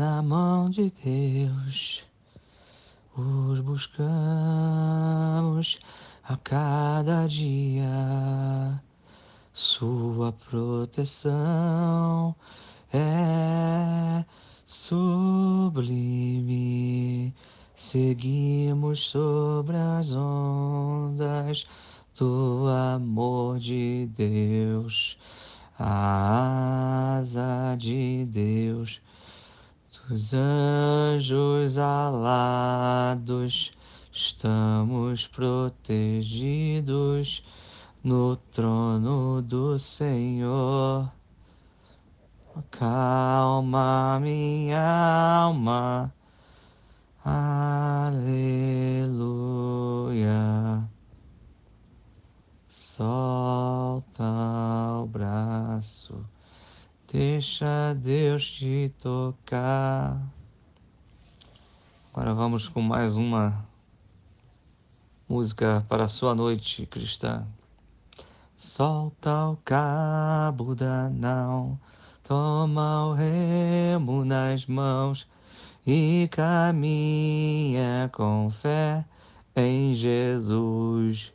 na mão de Deus. Os buscamos a cada dia. Sua proteção é sublime. Seguimos sobre as ondas do amor de Deus, a asa de Deus, dos anjos alados, estamos protegidos no trono do Senhor. Calma minha alma, aleluia. Solta o braço, deixa Deus te tocar. Agora vamos com mais uma música para a sua noite cristã. Solta o cabo da nau, toma o remo nas mãos e caminha com fé em Jesus.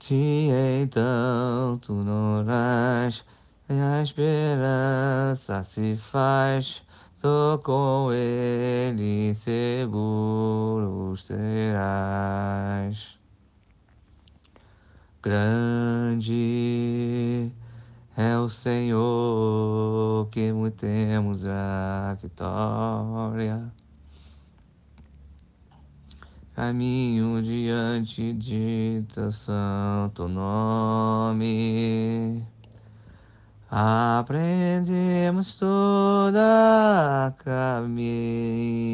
Se então tu não irás, a esperança se faz, tô com ele seguro serás. Grande é o Senhor que temos a vitória. Caminho diante de teu santo nome. Aprendemos toda a caminhar